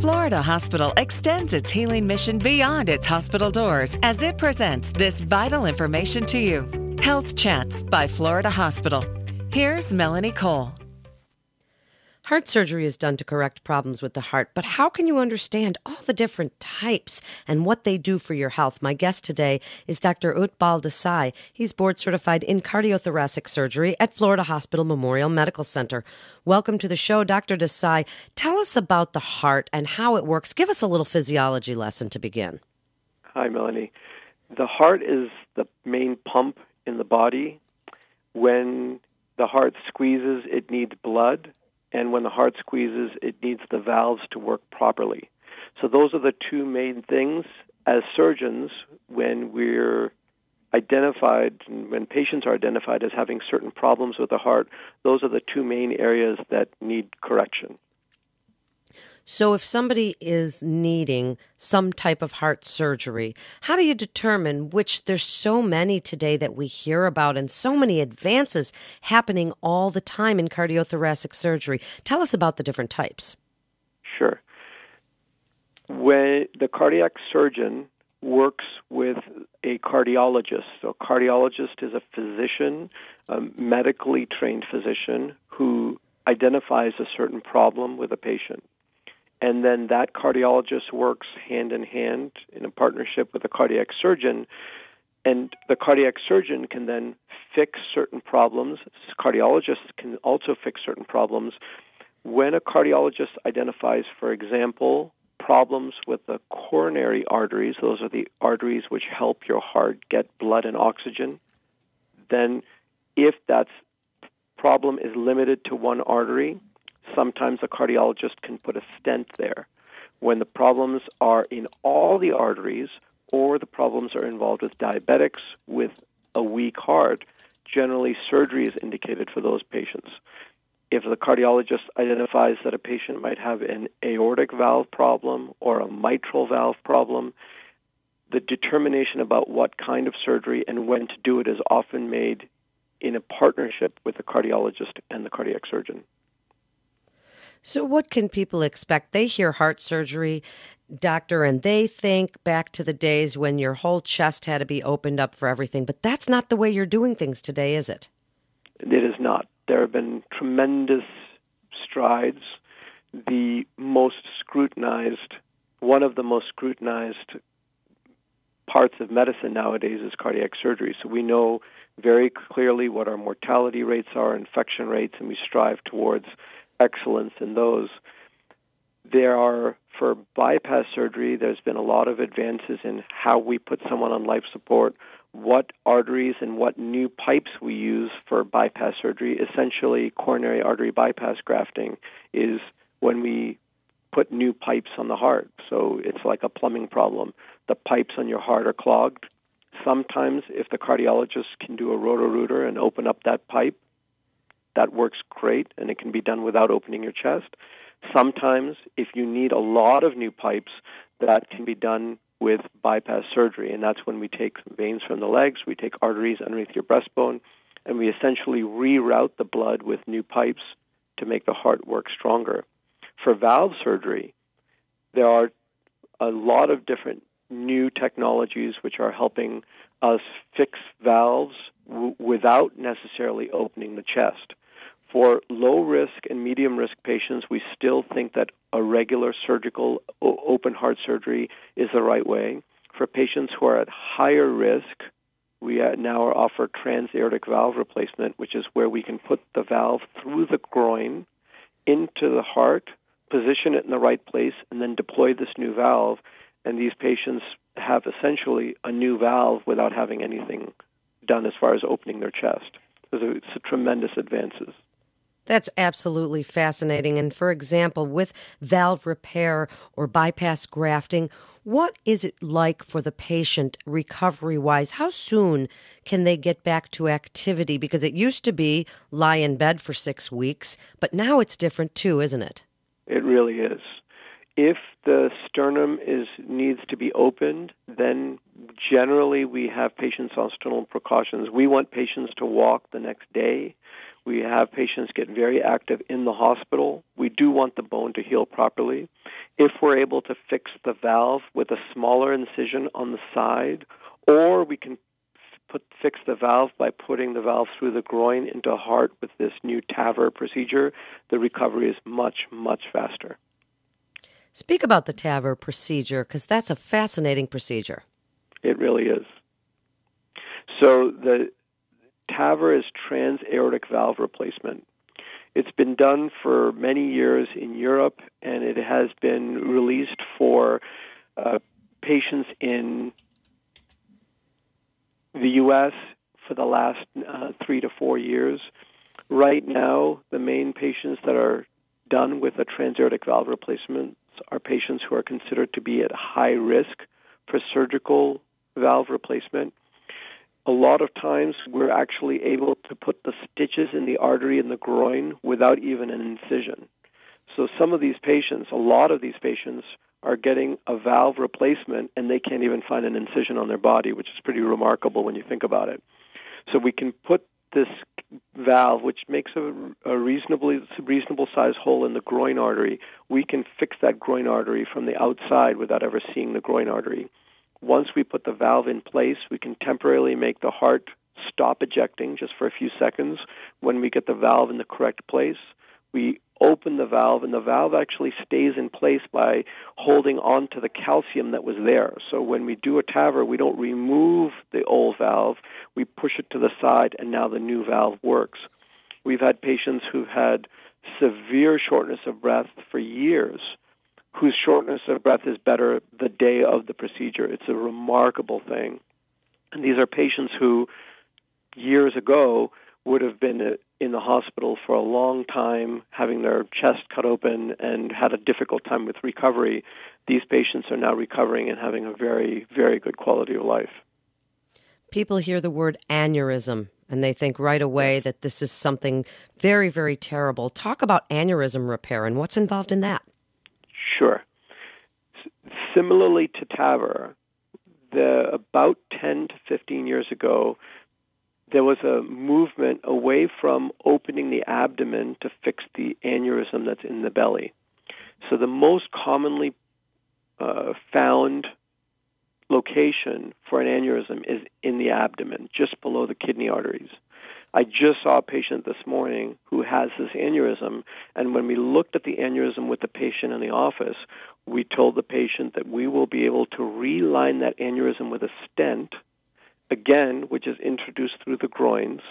Florida Hospital extends its healing mission beyond its hospital doors as it presents this vital information to you. Health Chats by Florida Hospital. Here's Melanie Cole. Heart surgery is done to correct problems with the heart, but how can you understand all the different types and what they do for your health? My guest today is Dr. Utpal Desai. He's board certified in cardiothoracic surgery at Florida Hospital Memorial Medical Center. Welcome to the show, Dr. Desai. Tell us about the heart and how it works. Give us a little physiology lesson to begin. Hi, Melanie. The heart is the main pump in the body. When the heart squeezes, it needs blood and when the heart squeezes, it needs the valves to work properly. So those are the two main things as surgeons when we're identified when patients are identified as having certain problems with the heart, those are the two main areas that need correction. So, if somebody is needing some type of heart surgery, how do you determine which there's so many today that we hear about and so many advances happening all the time in cardiothoracic surgery? Tell us about the different types. Sure. When the cardiac surgeon works with a cardiologist, so a cardiologist is a physician, a medically trained physician who identifies a certain problem with a patient and then that cardiologist works hand in hand in a partnership with a cardiac surgeon. And the cardiac surgeon can then fix certain problems. Cardiologists can also fix certain problems. When a cardiologist identifies for example problems with the coronary arteries those are the arteries which help your heart get blood and oxygen then if that problem is limited to one artery sometimes a cardiologist can put a stent there. When the problems are in all the arteries or the problems are involved with diabetics with a weak heart, generally surgery is indicated for those patients. If the cardiologist identifies that a patient might have an aortic valve problem or a mitral valve problem, the determination about what kind of surgery and when to do it is often made in a partnership with the cardiologist and the cardiac surgeon. So, what can people expect? They hear heart surgery, doctor, and they think back to the days when your whole chest had to be opened up for everything. But that's not the way you're doing things today, is it? It is not. There have been tremendous strides. The most scrutinized, one of the most scrutinized parts of medicine nowadays is cardiac surgery. So we know very clearly what our mortality rates are, infection rates, and we strive towards excellence in those. There are, for bypass surgery, there's been a lot of advances in how we put someone on life support, what arteries and what new pipes we use for bypass surgery. Essentially, coronary artery bypass grafting is when we put new pipes on the heart. So it's like a plumbing problem. The pipes on your heart are clogged. Sometimes, if the cardiologist can do a roto-rooter and open up that pipe, that works great and it can be done without opening your chest. Sometimes, if you need a lot of new pipes, that can be done with bypass surgery, and that's when we take veins from the legs, we take arteries underneath your breastbone, and we essentially reroute the blood with new pipes to make the heart work stronger. For valve surgery, there are a lot of different new technologies which are helping us fix valves w- without necessarily opening the chest. For low risk and medium risk patients, we still think that a regular surgical open heart surgery is the right way. For patients who are at higher risk, we uh, now offer transaortic valve replacement, which is where we can put the valve through the groin into the heart, position it in the right place, and then deploy this new valve. And these patients have essentially a new valve without having anything done as far as opening their chest. It's a tremendous advances. That's absolutely fascinating. And for example, with valve repair or bypass grafting, what is it like for the patient recovery wise? How soon can they get back to activity? Because it used to be lie in bed for six weeks, but now it's different too, isn't it? It really is. If the sternum is needs to be opened, then generally we have patients on sternal precautions. We want patients to walk the next day we have patients get very active in the hospital. We do want the bone to heal properly. If we're able to fix the valve with a smaller incision on the side, or we can put, fix the valve by putting the valve through the groin into heart with this new TAVR procedure, the recovery is much, much faster. Speak about the TAVR procedure because that's a fascinating procedure. It really is. So the TAVR is trans aortic valve replacement. It's been done for many years in Europe, and it has been released for uh, patients in the U.S. for the last uh, three to four years. Right now, the main patients that are done with a transaortic valve replacement are patients who are considered to be at high risk for surgical valve replacement. A lot of times, we're actually able to put the stitches in the artery in the groin without even an incision. So, some of these patients, a lot of these patients, are getting a valve replacement and they can't even find an incision on their body, which is pretty remarkable when you think about it. So we can put this valve, which makes a, a reasonably reasonable size hole in the groin artery, we can fix that groin artery from the outside without ever seeing the groin artery. Once we put the valve in place, we can temporarily make the heart stop ejecting just for a few seconds. When we get the valve in the correct place, we open the valve, and the valve actually stays in place by holding on to the calcium that was there. So when we do a TAVR, we don't remove the old valve, we push it to the side, and now the new valve works. We've had patients who've had severe shortness of breath for years whose shortness of breath is better the day of the procedure. It's a remarkable thing. And these are patients who years ago would have been in the hospital for a long time, having their chest cut open and had a difficult time with recovery, these patients are now recovering and having a very, very good quality of life. People hear the word aneurysm and they think right away that this is something very, very terrible. Talk about aneurysm repair and what's involved in that. Sure. S- similarly to TAVR, the, about 10 to 15 years ago, there was a movement away from opening the abdomen to fix the aneurysm that's in the belly. So the most commonly uh, found location for an aneurysm is in the abdomen, just below the kidney arteries. I just saw a patient this morning who has this aneurysm, and when we looked at the aneurysm with the patient in the office, we told the patient that we will be able to reline that aneurysm with a stent – again, which is introduced through the groins,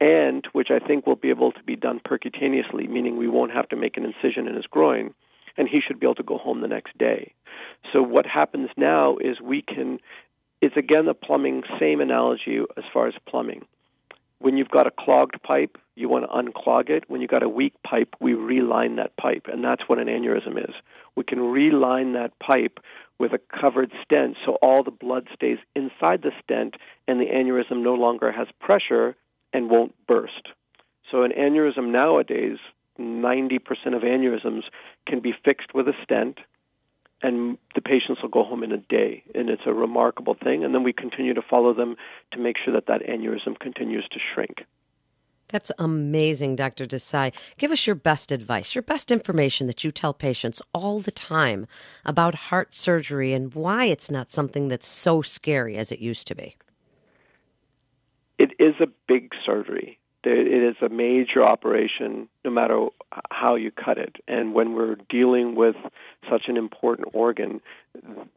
and which I think will be able to be done percutaneously, meaning we won't have to make an incision in his groin, and he should be able to go home the next day. So what happens now is we can, it's again the plumbing, same analogy as far as plumbing. When you've got a clogged pipe, you want to unclog it. When you've got a weak pipe, we reline that pipe, and that's what an aneurysm is. We can reline that pipe with a covered stent so all the blood stays inside the stent and the aneurysm no longer has pressure and won't burst. So, an aneurysm nowadays, 90% of aneurysms can be fixed with a stent and the patients will go home in a day. And it's a remarkable thing. And then we continue to follow them to make sure that that aneurysm continues to shrink. That's amazing, Dr. Desai. Give us your best advice, your best information that you tell patients all the time about heart surgery and why it's not something that's so scary as it used to be. It is a big surgery. It is a major operation, no matter how you cut it. And when we're dealing with such an important organ,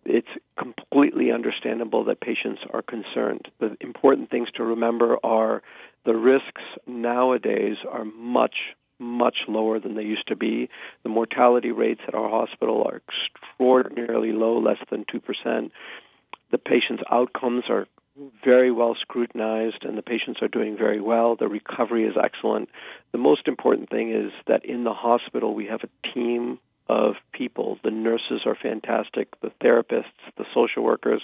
it's completely understandable that patients are concerned. The important things to remember are the risks nowadays are much, much lower than they used to be. The mortality rates at our hospital are extraordinarily low, less than 2%. The patient's outcomes are very well scrutinized and the patients are doing very well. The recovery is excellent. The most important thing is that in the hospital we have a team of people. The nurses are fantastic, the therapists, the social workers,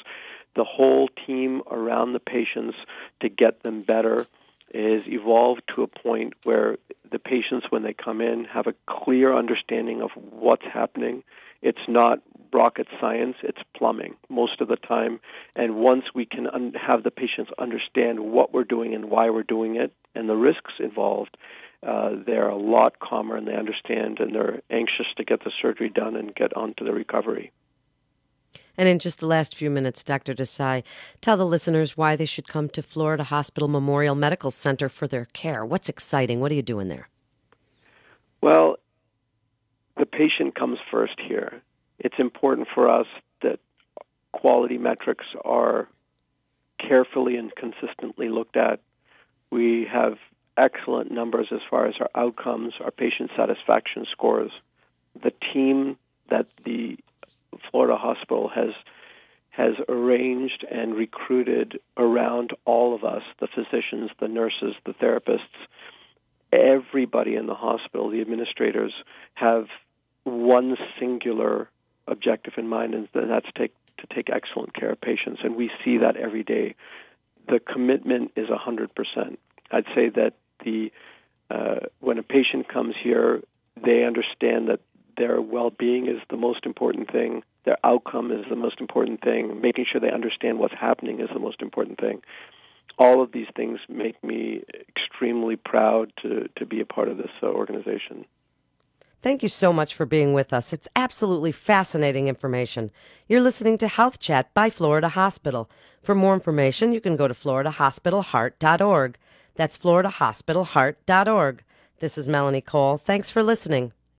the whole team around the patients to get them better is evolved to a point where the patients, when they come in, have a clear understanding of what's happening. It's not rocket science, it's plumbing most of the time. And once we can un- have the patients understand what we're doing and why we're doing it and the risks involved, uh, they're a lot calmer and they understand and they're anxious to get the surgery done and get on to the recovery. And in just the last few minutes, Dr. Desai, tell the listeners why they should come to Florida Hospital Memorial Medical Center for their care. What's exciting? What are you doing there? Well, the patient comes first here. It's important for us that quality metrics are carefully and consistently looked at. We have excellent numbers as far as our outcomes, our patient satisfaction scores. The team that the Florida Hospital has has arranged and recruited around all of us, the physicians, the nurses, the therapists, everybody in the hospital, the administrators have one singular objective in mind, and that's take, to take excellent care of patients. And we see that every day. The commitment is 100%. I'd say that the uh, when a patient comes here, they understand that their well-being is the most important thing. Their outcome is the most important thing. Making sure they understand what's happening is the most important thing. All of these things make me extremely proud to, to be a part of this uh, organization. Thank you so much for being with us. It's absolutely fascinating information. You're listening to Health Chat by Florida Hospital. For more information, you can go to floridahospitalheart.org. That's floridahospitalheart.org. This is Melanie Cole. Thanks for listening.